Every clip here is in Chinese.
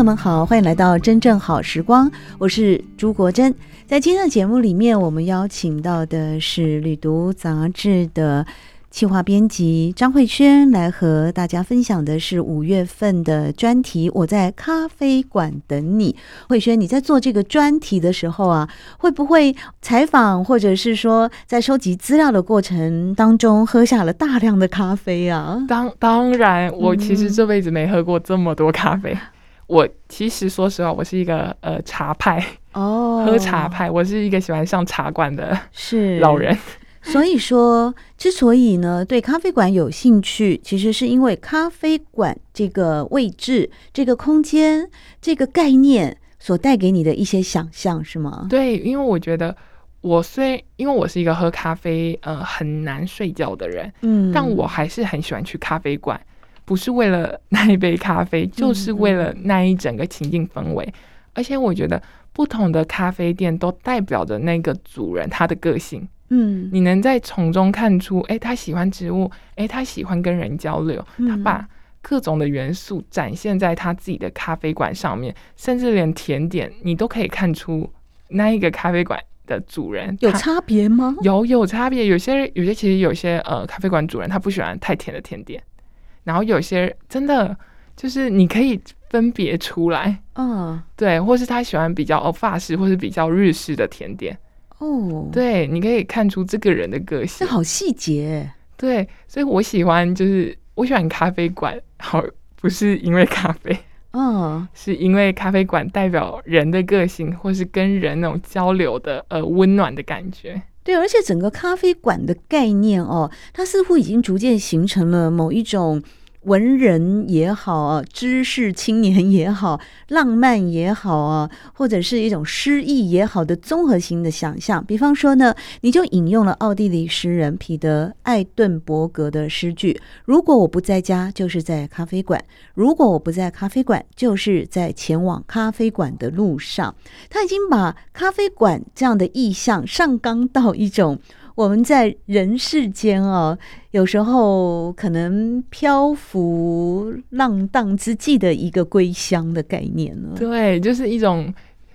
友们好，欢迎来到真正好时光，我是朱国珍。在今天的节目里面，我们邀请到的是《旅读》杂志的企划编辑张慧轩，来和大家分享的是五月份的专题。我在咖啡馆等你，慧轩，你在做这个专题的时候啊，会不会采访，或者是说在收集资料的过程当中，喝下了大量的咖啡啊？当当然，我其实这辈子没喝过这么多咖啡。我其实说实话，我是一个呃茶派哦，喝茶派。我是一个喜欢上茶馆的是老人，所以说，之所以呢对咖啡馆有兴趣，其实是因为咖啡馆这个位置、这个空间、这个概念所带给你的一些想象，是吗？对，因为我觉得我虽因为我是一个喝咖啡呃很难睡觉的人，嗯，但我还是很喜欢去咖啡馆。不是为了那一杯咖啡，就是为了那一整个情境氛围。而且我觉得，不同的咖啡店都代表着那个主人他的个性。嗯，你能在从中看出，哎，他喜欢植物，哎，他喜欢跟人交流，他把各种的元素展现在他自己的咖啡馆上面，甚至连甜点，你都可以看出那一个咖啡馆的主人有差别吗？有有差别，有些有些其实有些呃咖啡馆主人他不喜欢太甜的甜点。然后有些真的就是你可以分别出来，嗯，对，或是他喜欢比较哦法式或是比较日式的甜点，哦，对，你可以看出这个人的个性，这好细节，对，所以我喜欢就是我喜欢咖啡馆，好，不是因为咖啡，嗯，是因为咖啡馆代表人的个性，或是跟人那种交流的呃温暖的感觉。对，而且整个咖啡馆的概念哦，它似乎已经逐渐形成了某一种。文人也好啊，知识青年也好，浪漫也好啊，或者是一种诗意也好的综合性的想象。比方说呢，你就引用了奥地利诗人彼得·艾顿伯格的诗句：“如果我不在家，就是在咖啡馆；如果我不在咖啡馆，就是在前往咖啡馆的路上。”他已经把咖啡馆这样的意象上纲到一种。我们在人世间啊，有时候可能漂浮浪荡之际的一个归乡的概念呢。对，就是一种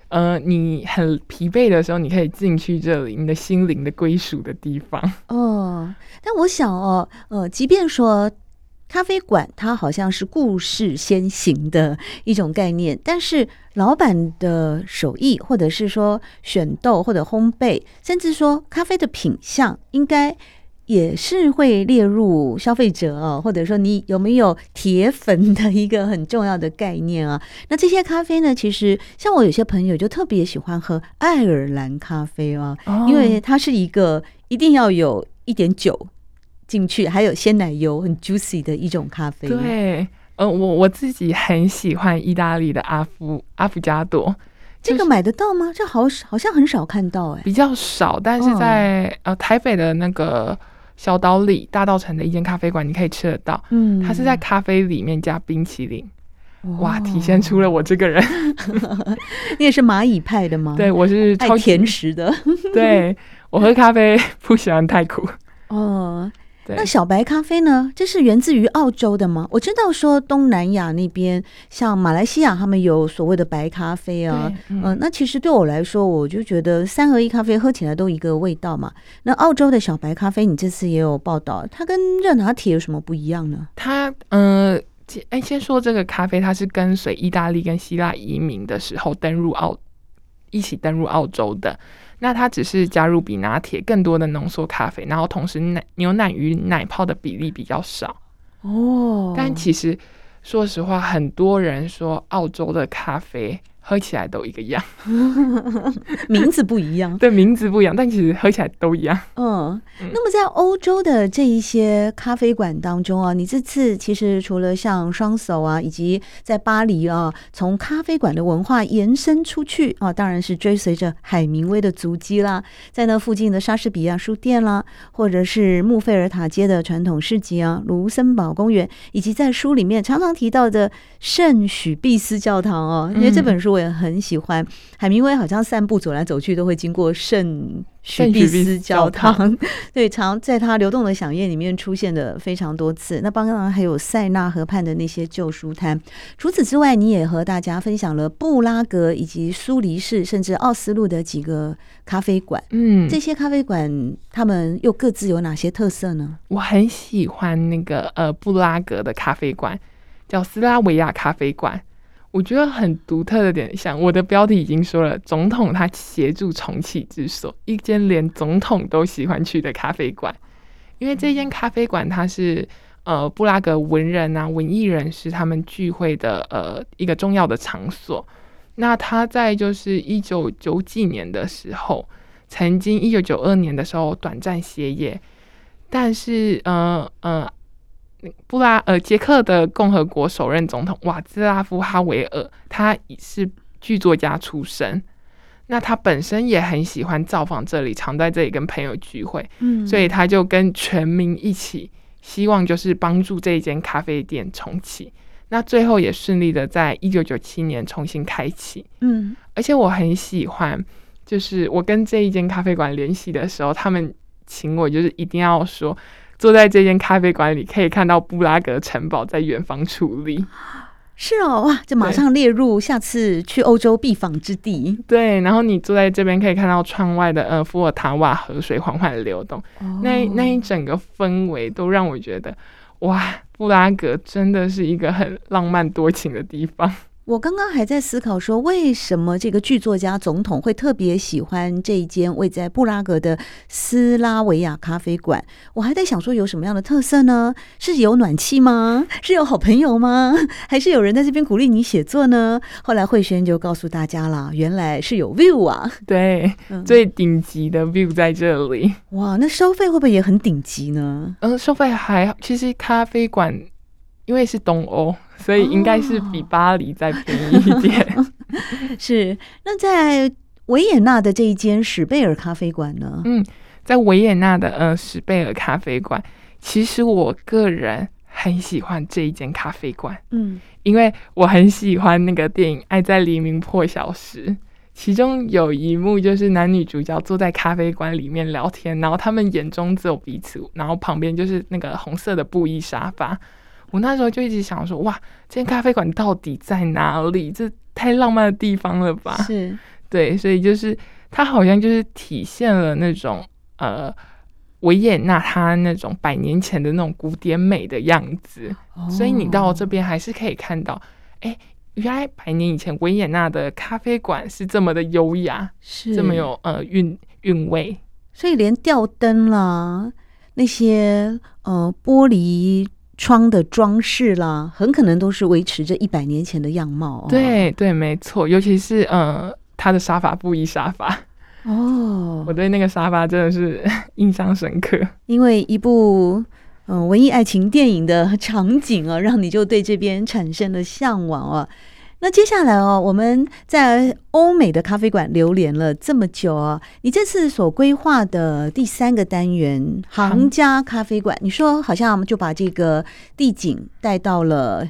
呃，你很疲惫的时候，你可以进去这里，你的心灵的归属的地方。哦，但我想哦，呃，即便说。咖啡馆它好像是故事先行的一种概念，但是老板的手艺，或者是说选豆或者烘焙，甚至说咖啡的品相，应该也是会列入消费者哦，或者说你有没有铁粉的一个很重要的概念啊。那这些咖啡呢，其实像我有些朋友就特别喜欢喝爱尔兰咖啡啊，因为它是一个一定要有一点酒。进去还有鲜奶油，很 juicy 的一种咖啡。对，呃，我我自己很喜欢意大利的阿夫阿夫加朵，这个买得到吗？这好好像很少看到哎、欸，比较少。但是在、哦、呃台北的那个小岛里大道城的一间咖啡馆，你可以吃得到。嗯，它是在咖啡里面加冰淇淋，哦、哇，体现出了我这个人。你也是蚂蚁派的吗？对，我是超甜食的。对，我喝咖啡不喜欢太苦。哦。那小白咖啡呢？这是源自于澳洲的吗？我知道说东南亚那边，像马来西亚，他们有所谓的白咖啡啊。嗯、呃，那其实对我来说，我就觉得三合一咖啡喝起来都一个味道嘛。那澳洲的小白咖啡，你这次也有报道，它跟热拿铁有什么不一样呢？它，呃，哎，先说这个咖啡，它是跟随意大利跟希腊移民的时候登入澳，一起登入澳洲的。那它只是加入比拿铁更多的浓缩咖啡，然后同时奶牛奶与奶泡的比例比较少哦。但其实说实话，很多人说澳洲的咖啡喝起来都一个样，名字不一样。对，名字不一样，但其实喝起来都一样。嗯，那么在欧洲的这一些咖啡馆当中啊，你这次其实除了像双手啊，以及在巴黎啊，从咖啡馆的文化延伸出去啊，当然是追随着海明威的足迹啦，在那附近的莎士比亚书店啦，或者是穆菲尔塔街的传统市集啊，卢森堡公园，以及在书里面常常提到的圣许必斯教堂哦，因为这本书。我也很喜欢海明威，好像散步走来走去都会经过圣许必斯教堂，教堂 对，常在他流动的响宴里面出现的非常多次。那当然还有塞纳河畔的那些旧书摊。除此之外，你也和大家分享了布拉格以及苏黎世，甚至奥斯陆的几个咖啡馆。嗯，这些咖啡馆他们又各自有哪些特色呢？我很喜欢那个呃布拉格的咖啡馆，叫斯拉维亚咖啡馆。我觉得很独特的点，像我的标题已经说了，总统他协助重启之所，一间连总统都喜欢去的咖啡馆。因为这间咖啡馆它是呃布拉格文人啊、文艺人士他们聚会的呃一个重要的场所。那他在就是一九九几年的时候，曾经一九九二年的时候短暂歇业，但是呃呃。布拉呃，捷克的共和国首任总统瓦兹拉夫哈维尔，他也是剧作家出身。那他本身也很喜欢造访这里，常在这里跟朋友聚会。嗯，所以他就跟全民一起，希望就是帮助这一间咖啡店重启。那最后也顺利的在一九九七年重新开启。嗯，而且我很喜欢，就是我跟这一间咖啡馆联系的时候，他们请我就是一定要说。坐在这间咖啡馆里，可以看到布拉格城堡在远方矗立。是哦，哇，就马上列入下次去欧洲必访之地。对，然后你坐在这边，可以看到窗外的呃伏尔塔瓦河水缓缓流动，哦、那那一整个氛围都让我觉得，哇，布拉格真的是一个很浪漫多情的地方。我刚刚还在思考说，为什么这个剧作家总统会特别喜欢这一间位在布拉格的斯拉维亚咖啡馆？我还在想说，有什么样的特色呢？是有暖气吗？是有好朋友吗？还是有人在这边鼓励你写作呢？后来慧轩就告诉大家了，原来是有 view 啊，对，嗯、最顶级的 view 在这里。哇，那收费会不会也很顶级呢？嗯，收费还好，其实咖啡馆因为是东欧。所以应该是比巴黎再便宜一点。哦、是，那在维也纳的这一间史贝尔咖啡馆呢？嗯，在维也纳的呃史贝尔咖啡馆，其实我个人很喜欢这一间咖啡馆。嗯，因为我很喜欢那个电影《爱在黎明破晓时》，其中有一幕就是男女主角坐在咖啡馆里面聊天，然后他们眼中只有彼此，然后旁边就是那个红色的布艺沙发。我那时候就一直想说，哇，这间咖啡馆到底在哪里？这太浪漫的地方了吧？是，对，所以就是它好像就是体现了那种呃维也纳它那种百年前的那种古典美的样子。哦、所以你到这边还是可以看到，哎，原来百年以前维也纳的咖啡馆是这么的优雅，是这么有呃韵韵味。所以连吊灯啦，那些呃玻璃。窗的装饰啦，很可能都是维持着一百年前的样貌。对对，没错，尤其是呃，他的沙发布艺沙发哦，我对那个沙发真的是 印象深刻。因为一部嗯、呃、文艺爱情电影的场景啊，让你就对这边产生了向往啊。那接下来哦，我们在欧美的咖啡馆流连了这么久啊，你这次所规划的第三个单元——行家咖啡馆，你说好像就把这个地景带到了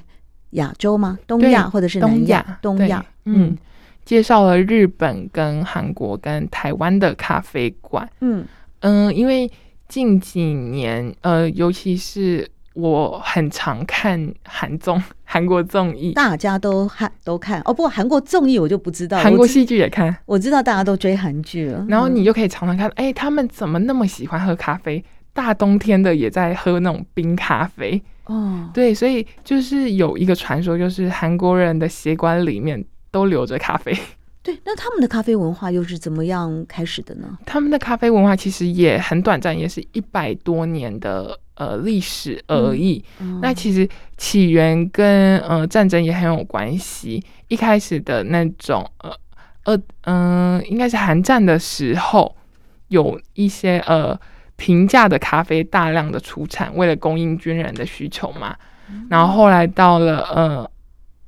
亚洲吗？东亚或者是南亚？东亚，嗯，介绍了日本、跟韩国、跟台湾的咖啡馆。嗯嗯，因为近几年，呃，尤其是。我很常看韩综，韩国综艺，大家都看都看哦。不过韩国综艺我就不知道，韩国戏剧也看我。我知道大家都追韩剧了，然后你就可以常常看，哎、嗯欸，他们怎么那么喜欢喝咖啡？大冬天的也在喝那种冰咖啡哦。对，所以就是有一个传说，就是韩国人的血管里面都留着咖啡。对，那他们的咖啡文化又是怎么样开始的呢？他们的咖啡文化其实也很短暂，也是一百多年的。呃历史而已。嗯、那其实起源跟呃战争也很有关系。一开始的那种呃呃嗯、呃，应该是韩战的时候，有一些呃平价的咖啡大量的出产，为了供应军人的需求嘛。嗯、然后后来到了呃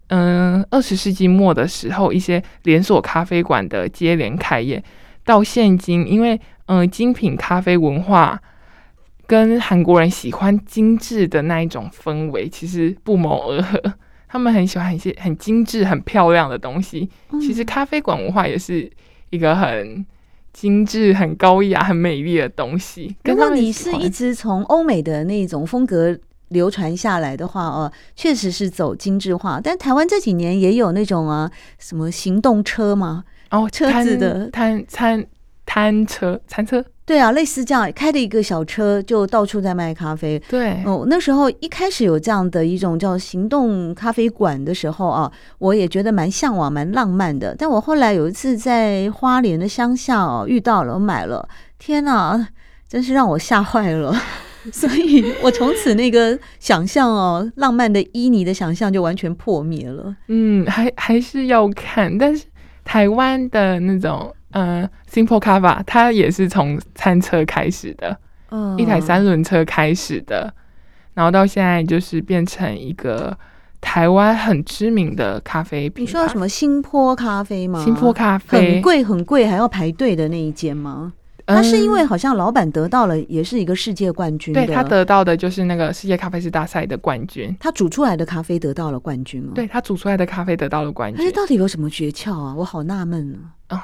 嗯二十世纪末的时候，一些连锁咖啡馆的接连开业。到现今，因为嗯、呃，精品咖啡文化跟韩国人喜欢精致的那一种氛围，其实不谋而合。他们很喜欢一些很精致、很漂亮的东西。嗯、其实咖啡馆文化也是一个很精致、很高雅、很美丽的东西。如果你是一直从欧美的那种风格流传下来的话，哦，确实是走精致化。但台湾这几年也有那种啊，什么行动车嘛？哦，车子的摊餐摊车餐车，对啊，类似这样开的一个小车，就到处在卖咖啡。对，哦，那时候一开始有这样的一种叫行动咖啡馆的时候啊，我也觉得蛮向往、蛮浪漫的。但我后来有一次在花莲的乡下哦遇到了，我买了，天哪，真是让我吓坏了。所以我从此那个想象哦，浪漫的伊尼的想象就完全破灭了。嗯，还还是要看，但是。台湾的那种，呃，Simple Kava，它也是从餐车开始的，嗯，一台三轮车开始的，然后到现在就是变成一个台湾很知名的咖啡品牌。你说什么新坡咖啡吗？新坡咖啡很贵很贵，还要排队的那一间吗？他是因为好像老板得到了，也是一个世界冠军。对，他得到的就是那个世界咖啡师大赛的冠军。他煮出来的咖啡得到了冠军哦。对，他煮出来的咖啡得到了冠军。他到底有什么诀窍啊？我好纳闷呢。哦，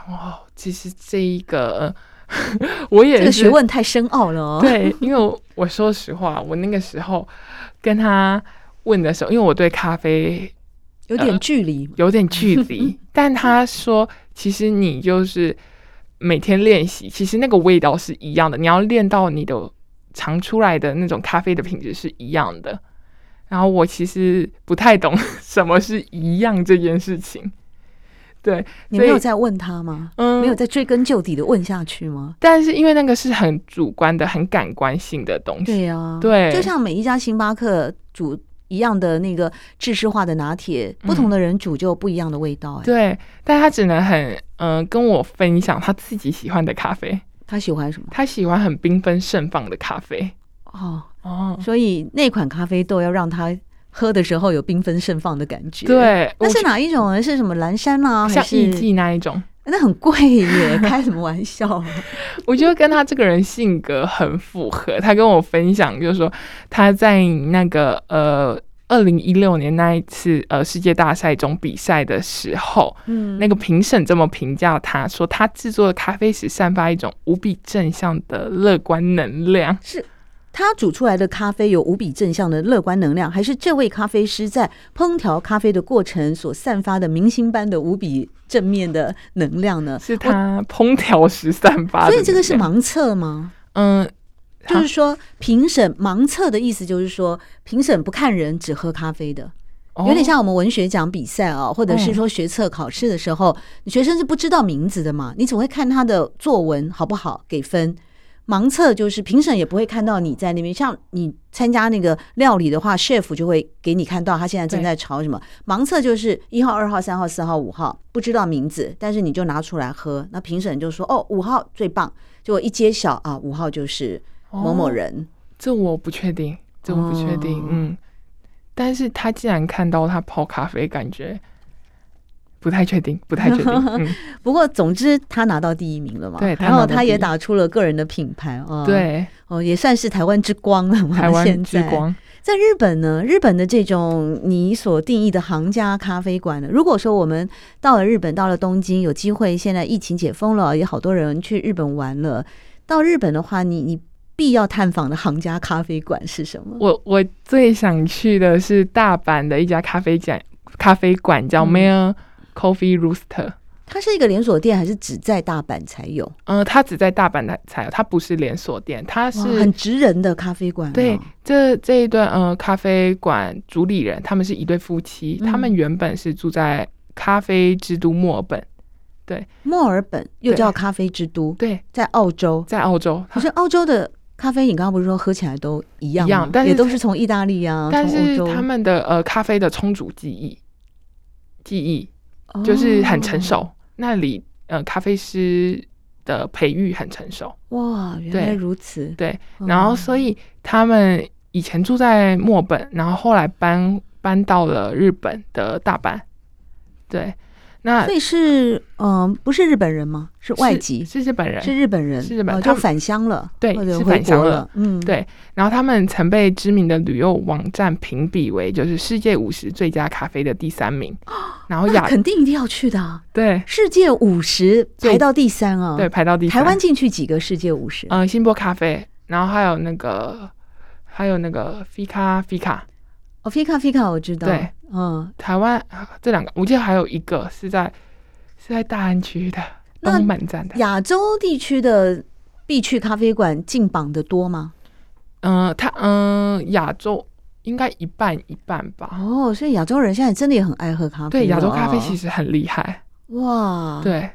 其实这一个 我也这个学问太深奥了哦。对，因为我，我说实话，我那个时候跟他问的时候，因为我对咖啡有点距离，有点距离。但他说，其实你就是。每天练习，其实那个味道是一样的。你要练到你的尝出来的那种咖啡的品质是一样的。然后我其实不太懂 什么是一样这件事情。对，你没有在问他吗？嗯，没有在追根究底的问下去吗？但是因为那个是很主观的、很感官性的东西。对呀、啊，对，就像每一家星巴克煮。一样的那个制式化的拿铁，不同的人煮就不一样的味道。哎，对，但他只能很嗯、呃、跟我分享他自己喜欢的咖啡。他喜欢什么？他喜欢很缤纷盛放的咖啡。哦哦，所以那款咖啡豆要让他喝的时候有缤纷盛放的感觉。对，那是哪一种呢？是什么蓝山啊？像艺妓那一种？那很贵耶，开什么玩笑？我觉得跟他这个人性格很符合。他跟我分享，就是说他在那个呃二零一六年那一次呃世界大赛中比赛的时候，嗯，那个评审这么评价他，说他制作的咖啡时散发一种无比正向的乐观能量。是。他煮出来的咖啡有无比正向的乐观能量，还是这位咖啡师在烹调咖啡的过程所散发的明星般的无比正面的能量呢？是他烹调时散发的。所以这个是盲测吗？嗯，就是说评审盲测的意思，就是说评审不看人，只喝咖啡的，有点像我们文学奖比赛啊，或者是说学测考试的时候，学生是不知道名字的嘛，你只会看他的作文好不好给分。盲测就是评审也不会看到你在那边，像你参加那个料理的话，chef 就会给你看到他现在正在炒什么。盲测就是一号、二号、三号、四号、五号，不知道名字，但是你就拿出来喝，那评审就说：“哦，五号最棒。”结果一揭晓啊，五号就是某某人。哦，这我不确定，这我不确定。哦，嗯，但是他既然看到他泡咖啡，感觉。不太确定，不太确定。嗯、不过，总之他拿到第一名了嘛。对，然后他也打出了个人的品牌哦。对，哦，也算是台湾之光了嘛。台湾之光。在日本呢，日本的这种你所定义的行家咖啡馆呢，如果说我们到了日本，到了东京，有机会，现在疫情解封了，也好多人去日本玩了。到日本的话，你你必要探访的行家咖啡馆是什么？我我最想去的是大阪的一家咖啡馆，咖啡馆叫 Mayor、嗯。Coffee Rooster，它是一个连锁店还是只在大阪才有？嗯，它只在大阪才有，它不是连锁店，它是很直人的咖啡馆。对，这这一段呃咖啡馆主理人，他们是一对夫妻，嗯、他们原本是住在咖啡之都墨尔本。对，墨尔本又叫咖啡之都。对，在澳洲，在澳洲，可是澳洲的。咖啡，你刚刚不是说喝起来都一样吗？一样，但是也都是从意大利啊，但是从欧洲他们的呃咖啡的冲煮技艺，技艺就是很成熟。哦、那里呃咖啡师的培育很成熟。哇，原来如此。对，对嗯、然后所以他们以前住在墨本，然后后来搬搬到了日本的大阪。对。那所以是嗯、呃，不是日本人吗？是外籍，是，是日本人，是日本人，是日本就返乡了，对，是返乡了，嗯，对。然后他们曾被知名的旅游网站评比为就是世界五十最佳咖啡的第三名。然后亚肯定一定要去的、啊，对，世界五十排到第三啊，对，排到第三。台湾进去几个世界五十？嗯，新波咖啡，然后还有那个，还有那个 Fika Fika，哦，Fika Fika 我知道，对，嗯，台湾这两个，我记得还有一个是在。是在大安区的东门站的。亚洲地区的必去咖啡馆进榜的多吗？嗯、呃，他嗯，亚洲应该一半一半吧。哦，所以亚洲人现在真的也很爱喝咖啡。对，亚洲咖啡其实很厉害。哇，对。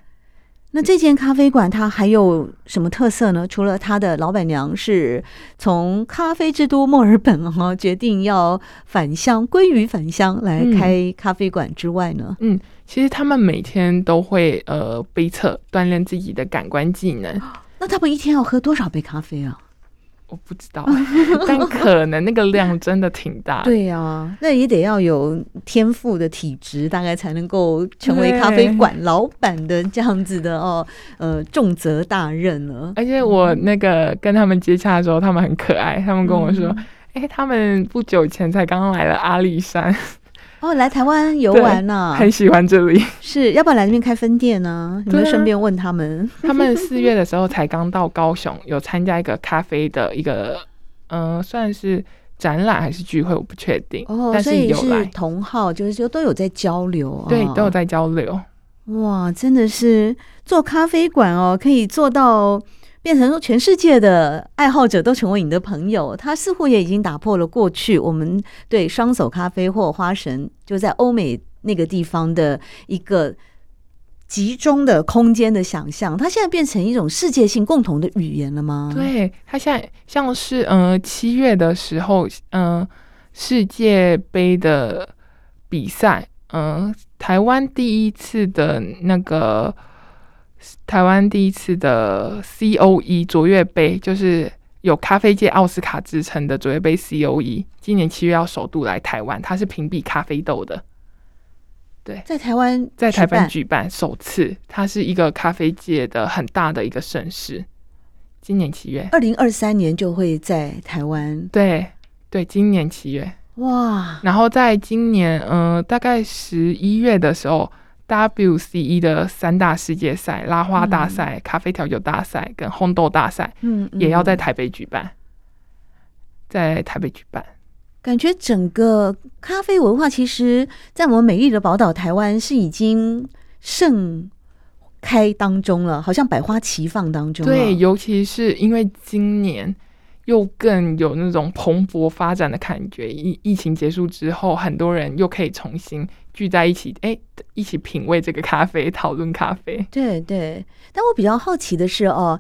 那这间咖啡馆它还有什么特色呢？除了它的老板娘是从咖啡之都墨尔本哈 决定要返乡归于返乡来开咖啡馆之外呢？嗯。嗯其实他们每天都会呃杯测锻炼自己的感官技能。那他们一天要喝多少杯咖啡啊？我不知道，但可能那个量真的挺大的。对呀、啊，那也得要有天赋的体质，大概才能够成为咖啡馆老板的这样子的哦，呃，重责大任了。而且我那个跟他们接洽的时候，他们很可爱，他们跟我说：“哎、嗯欸，他们不久前才刚来了阿里山。” 哦，来台湾游玩呢、啊，很喜欢这里。是要不要来这边开分店呢？有没有顺便问他们？他们四月的时候才刚到高雄，有参加一个咖啡的一个，嗯、呃，算是展览还是聚会，我不确定。哦，但是有来，所以是同好，就是说都有在交流、哦，对，都有在交流。哇，真的是做咖啡馆哦，可以做到。变成说，全世界的爱好者都成为你的朋友，他似乎也已经打破了过去我们对双手咖啡或花神就在欧美那个地方的一个集中的空间的想象。他现在变成一种世界性共同的语言了吗？对，他现在像是嗯、七月的时候，嗯、世界杯的比赛，嗯、台湾第一次的那个。台湾第一次的 COE 卓越杯，就是有咖啡界奥斯卡之称的卓越杯 COE，今年七月要首度来台湾，它是评比咖啡豆的。对，在台湾，在台湾举办首次，它是一个咖啡界的很大的一个盛事。今年七月，二零二三年就会在台湾。对对，今年七月，哇！然后在今年，嗯、呃，大概十一月的时候。WCE 的三大世界赛——拉花大赛、嗯、咖啡调酒大赛跟烘豆大赛，嗯，也要在台北举办，在台北举办。感觉整个咖啡文化，其实，在我们美丽的宝岛台湾是已经盛开当中了，好像百花齐放当中。对，尤其是因为今年。又更有那种蓬勃发展的感觉。疫疫情结束之后，很多人又可以重新聚在一起，哎，一起品味这个咖啡，讨论咖啡。对对，但我比较好奇的是，哦，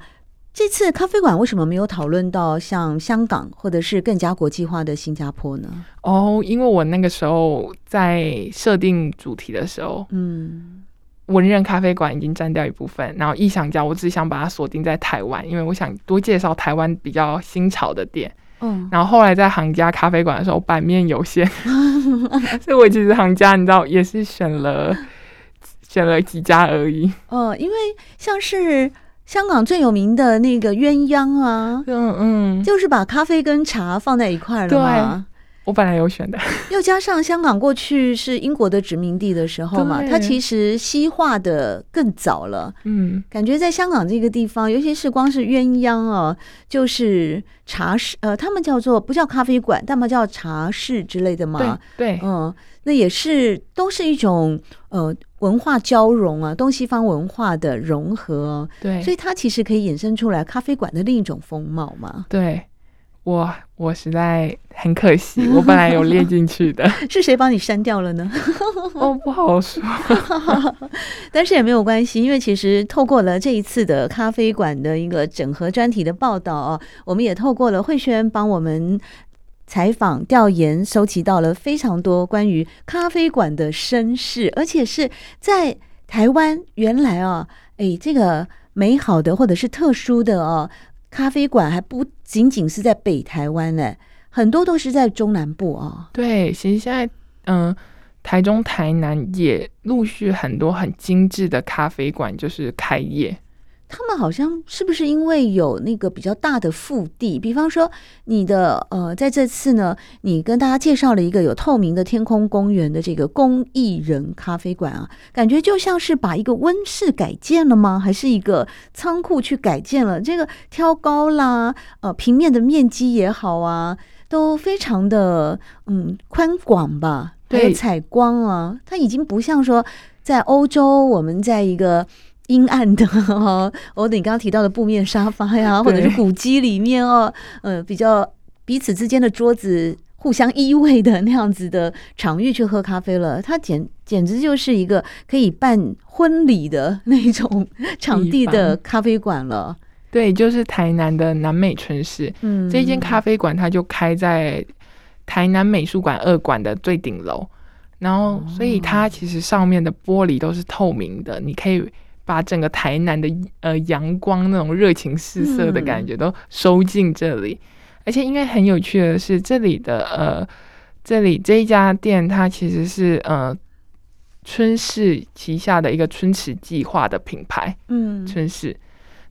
这次咖啡馆为什么没有讨论到像香港或者是更加国际化的新加坡呢？哦，因为我那个时候在设定主题的时候，嗯。文人咖啡馆已经占掉一部分，然后异想家，我只想把它锁定在台湾，因为我想多介绍台湾比较新潮的店。嗯，然后后来在行家咖啡馆的时候，版面有限，所以我其实行家你知道也是选了选了几家而已。哦，因为像是香港最有名的那个鸳鸯啊，嗯嗯，就是把咖啡跟茶放在一块了嘛。我本来有选的，又加上香港过去是英国的殖民地的时候嘛，它其实西化的更早了。嗯，感觉在香港这个地方，尤其是光是鸳鸯啊，就是茶室，呃，他们叫做不叫咖啡馆，但嘛叫茶室之类的嘛。对，对嗯，那也是都是一种呃文化交融啊，东西方文化的融合。对，所以它其实可以衍生出来咖啡馆的另一种风貌嘛。对。我我实在很可惜，我本来有列进去的，是谁帮你删掉了呢？哦，不好说，但是也没有关系，因为其实透过了这一次的咖啡馆的一个整合专题的报道啊，我们也透过了慧轩帮我们采访、调研、收集到了非常多关于咖啡馆的身世，而且是在台湾原来啊，诶，这个美好的或者是特殊的哦。咖啡馆还不仅仅是在北台湾呢，很多都是在中南部哦。对，其实现在嗯、台中、台南也陆续很多很精致的咖啡馆就是开业。他们好像是不是因为有那个比较大的腹地？比方说，你的呃，在这次呢，你跟大家介绍了一个有透明的天空公园的这个工艺人咖啡馆啊，感觉就像是把一个温室改建了吗？还是一个仓库去改建了？这个挑高啦，呃，平面的面积也好啊，都非常的嗯宽广吧？对，采光啊，它已经不像说在欧洲，我们在一个。阴暗的哈，或 者你刚刚提到的布面沙发呀，或者是古迹里面哦，呃，比较彼此之间的桌子互相依偎的那样子的场域去喝咖啡了，它简简直就是一个可以办婚礼的那种场地的咖啡馆了。对，就是台南的南美春市，嗯，这间咖啡馆它就开在台南美术馆二馆的最顶楼，然后所以它其实上面的玻璃都是透明的，你可以。把整个台南的呃阳光那种热情四射的感觉都收进这里，嗯、而且应该很有趣的是，这里的呃这里这一家店它其实是呃春市旗下的一个春池计划的品牌，嗯，春市，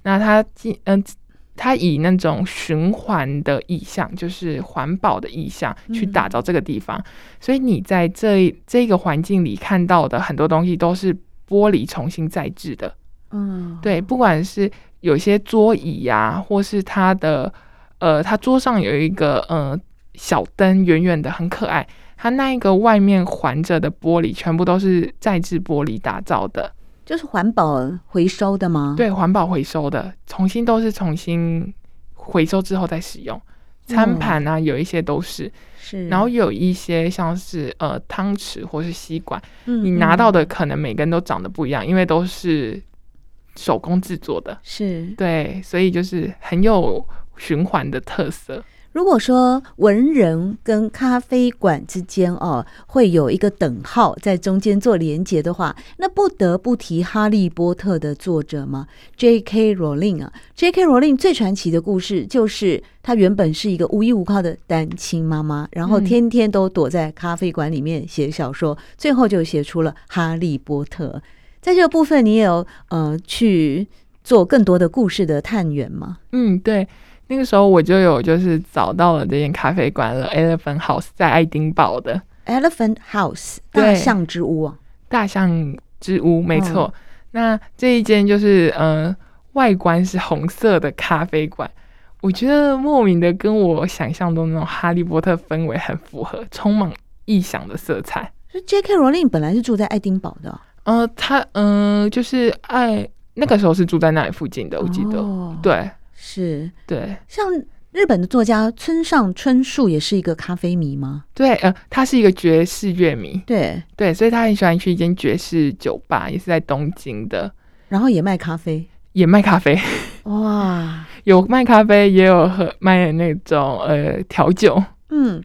那它进嗯、呃、它以那种循环的意象，就是环保的意象去打造这个地方，嗯、所以你在这这个环境里看到的很多东西都是。玻璃重新再制的，嗯，对，不管是有些桌椅呀、啊，或是它的，呃，它桌上有一个呃小灯，远远的很可爱。它那一个外面环着的玻璃，全部都是再制玻璃打造的，就是环保回收的吗？对，环保回收的，重新都是重新回收之后再使用。餐盘啊，有一些都是。是，然后有一些像是呃汤匙或是吸管，嗯，你拿到的可能每个人都长得不一样，嗯，因为都是手工制作的，是。对，所以就是很有循环的特色。如果说文人跟咖啡馆之间哦，会有一个等号在中间做连接的话，那不得不提《哈利波特》的作者吗？J.K. 罗琳啊，J.K. 罗琳最传奇的故事就是他原本是一个无依无靠的单亲妈妈，然后天天都躲在咖啡馆里面写小说，最后就写出了《哈利波特》。在这个部分，你也有呃去做更多的故事的探源吗？嗯，对。那个时候我就有就是找到了这间咖啡馆了，Elephant House 在爱丁堡的 Elephant House 大象之屋啊，大象之屋没错。哦、那这一间就是呃外观是红色的咖啡馆，我觉得莫名的跟我想象中那种哈利波特氛围很符合，充满异想的色彩。J.K. 罗琳本来是住在爱丁堡的、哦，呃，他嗯、呃、就是爱那个时候是住在那里附近的，我记得、哦、对。是对，像日本的作家村上春树也是一个咖啡迷吗？对，呃，他是一个爵士乐迷，对对，所以他很喜欢去一间爵士酒吧，也是在东京的，然后也卖咖啡，也卖咖啡，哇，有卖咖啡，也有喝卖那种呃调酒，嗯，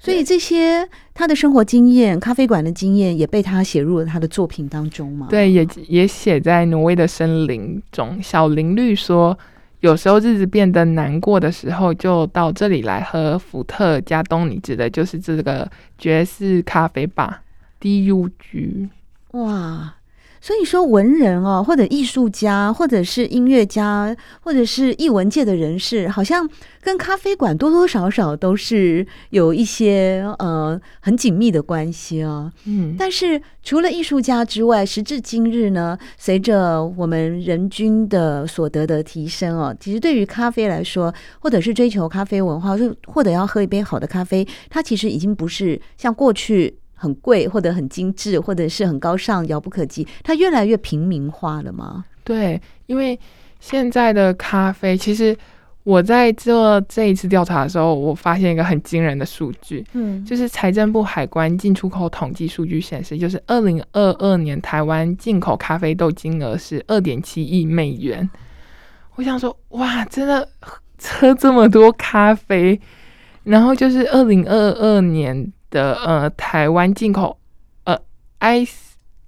所以这些他的生活经验、咖啡馆的经验也被他写入了他的作品当中嘛？对，也也写在挪威的森林中。小林绿说。有时候日子变得难过的时候，就到这里来喝伏特加东尼，指的就是这个爵士咖啡吧，DUG。哇！所以说，文人哦，或者艺术家，或者是音乐家，或者是艺文界的人士，好像跟咖啡馆多多少少都是有一些呃很紧密的关系哦。嗯，但是除了艺术家之外，时至今日呢，随着我们人均的所得的提升哦，其实对于咖啡来说，或者是追求咖啡文化，就或者要喝一杯好的咖啡，它其实已经不是像过去。很贵，或者很精致，或者是很高尚、遥不可及，它越来越平民化了吗？对，因为现在的咖啡，其实我在做这一次调查的时候，我发现一个很惊人的数据，嗯，就是财政部海关进出口统计数据显示，就是二零二二年台湾进口咖啡豆金额是二点七亿美元。我想说，哇，真的喝这么多咖啡，然后就是二零二二年的呃台湾进口呃 I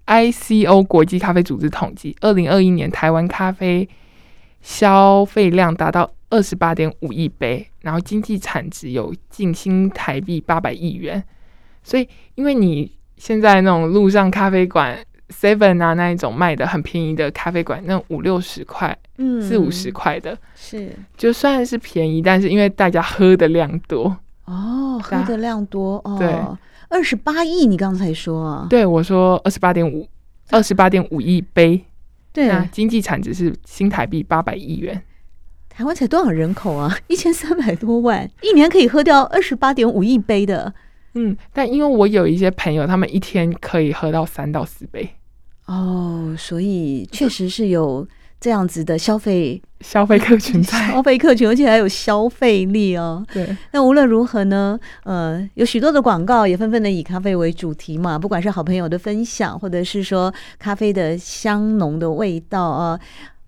I C O 国际咖啡组织统计，二零二一年台湾咖啡消费量达到。二十八点五亿杯，然后经济产值有近新台币八百亿元，所以因为你现在那种路上咖啡馆 Seven 啊那一种卖的很便宜的咖啡馆，那五六十块，嗯，四五十块的，是就算是便宜，但是因为大家喝的量多哦，喝的量多哦，对，二十八亿，你刚才说啊，对我说二十八点五，二十八点五亿杯，对，啊经济产值是新台币八百亿元。台湾才多少人口啊？一千三百多万，一年可以喝掉二十八点五亿杯的。嗯，但因为我有一些朋友，他们一天可以喝到三到四杯。哦，所以确实是有这样子的消费消费客群在，消费客群，而且还有消费力哦。对。那无论如何呢，呃，有许多的广告也纷纷的以咖啡为主题嘛，不管是好朋友的分享，或者是说咖啡的香浓的味道啊。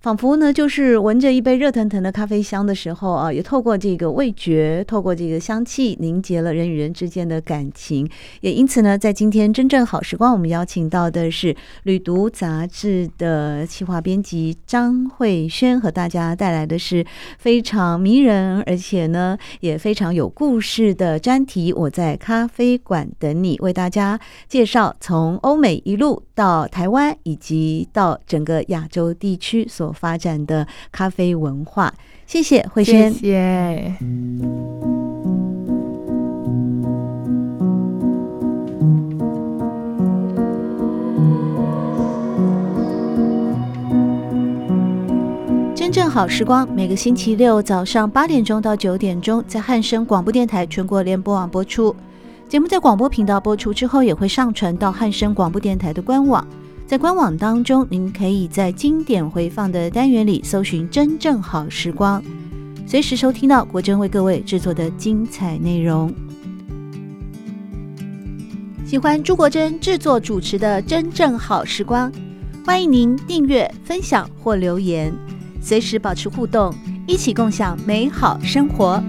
仿佛呢，就是闻着一杯热腾腾的咖啡香的时候啊，也透过这个味觉，透过这个香气，凝结了人与人之间的感情。也因此呢，在今天真正好时光，我们邀请到的是《旅读》杂志的企划编辑张慧轩，和大家带来的是非常迷人，而且呢也非常有故事的专题。我在咖啡馆等你，为大家介绍从欧美一路到台湾，以及到整个亚洲地区所。发展的咖啡文化，谢谢慧轩，谢谢。真正好时光，每个星期六早上八点钟到九点钟，在汉声广播电台全国联播网播出。节目在广播频道播出之后，也会上传到汉声广播电台的官网。在官网当中，您可以在经典回放的单元里搜寻“真正好时光”，随时收听到国珍为各位制作的精彩内容。喜欢朱国珍制作主持的《真正好时光》，欢迎您订阅、分享或留言，随时保持互动，一起共享美好生活。